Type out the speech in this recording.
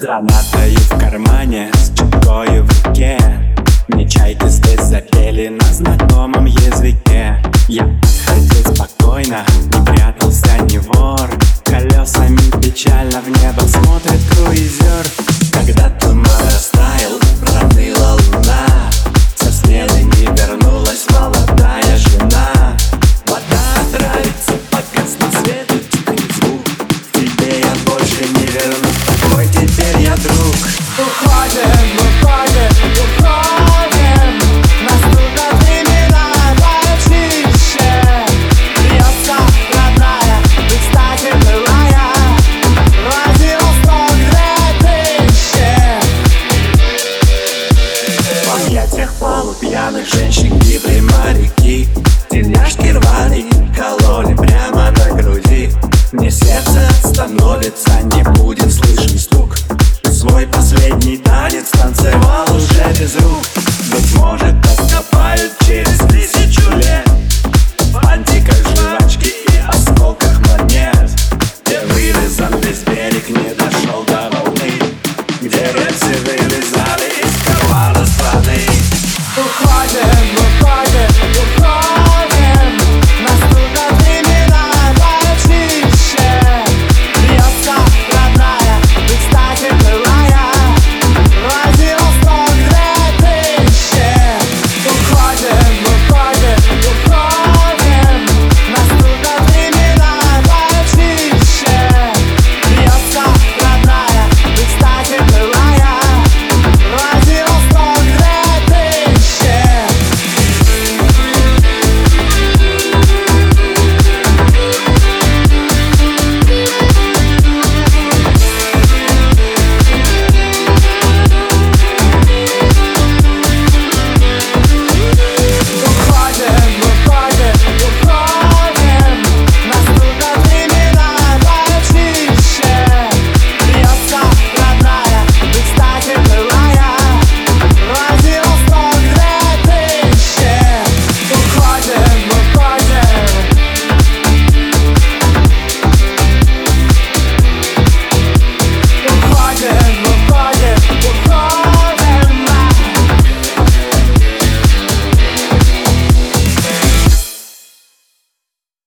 гранатою в кармане, с чекою в руке. Мне чайки здесь запели на знакомом языке. Я отходил спокойно, не прятался ни вор. Колесами печально в небо смотрит круизер подруг. Уходим, уходим, уходим Наступно времена почище Бьется родная, быть кстати былая Владивосток две тысячи В объятиях полупьяных женщин гибли моряки. Тельняшки рвали, кололи прямо на груди. Мне сердце становится не Свой последний танец танцевал уже без рук. Быть может, копают через тысячу лет. В антиках жвачки и осколках монет. Где вырезан весь берег, не дошел до волны. Где рельсы вылезали из коварной страны Уходим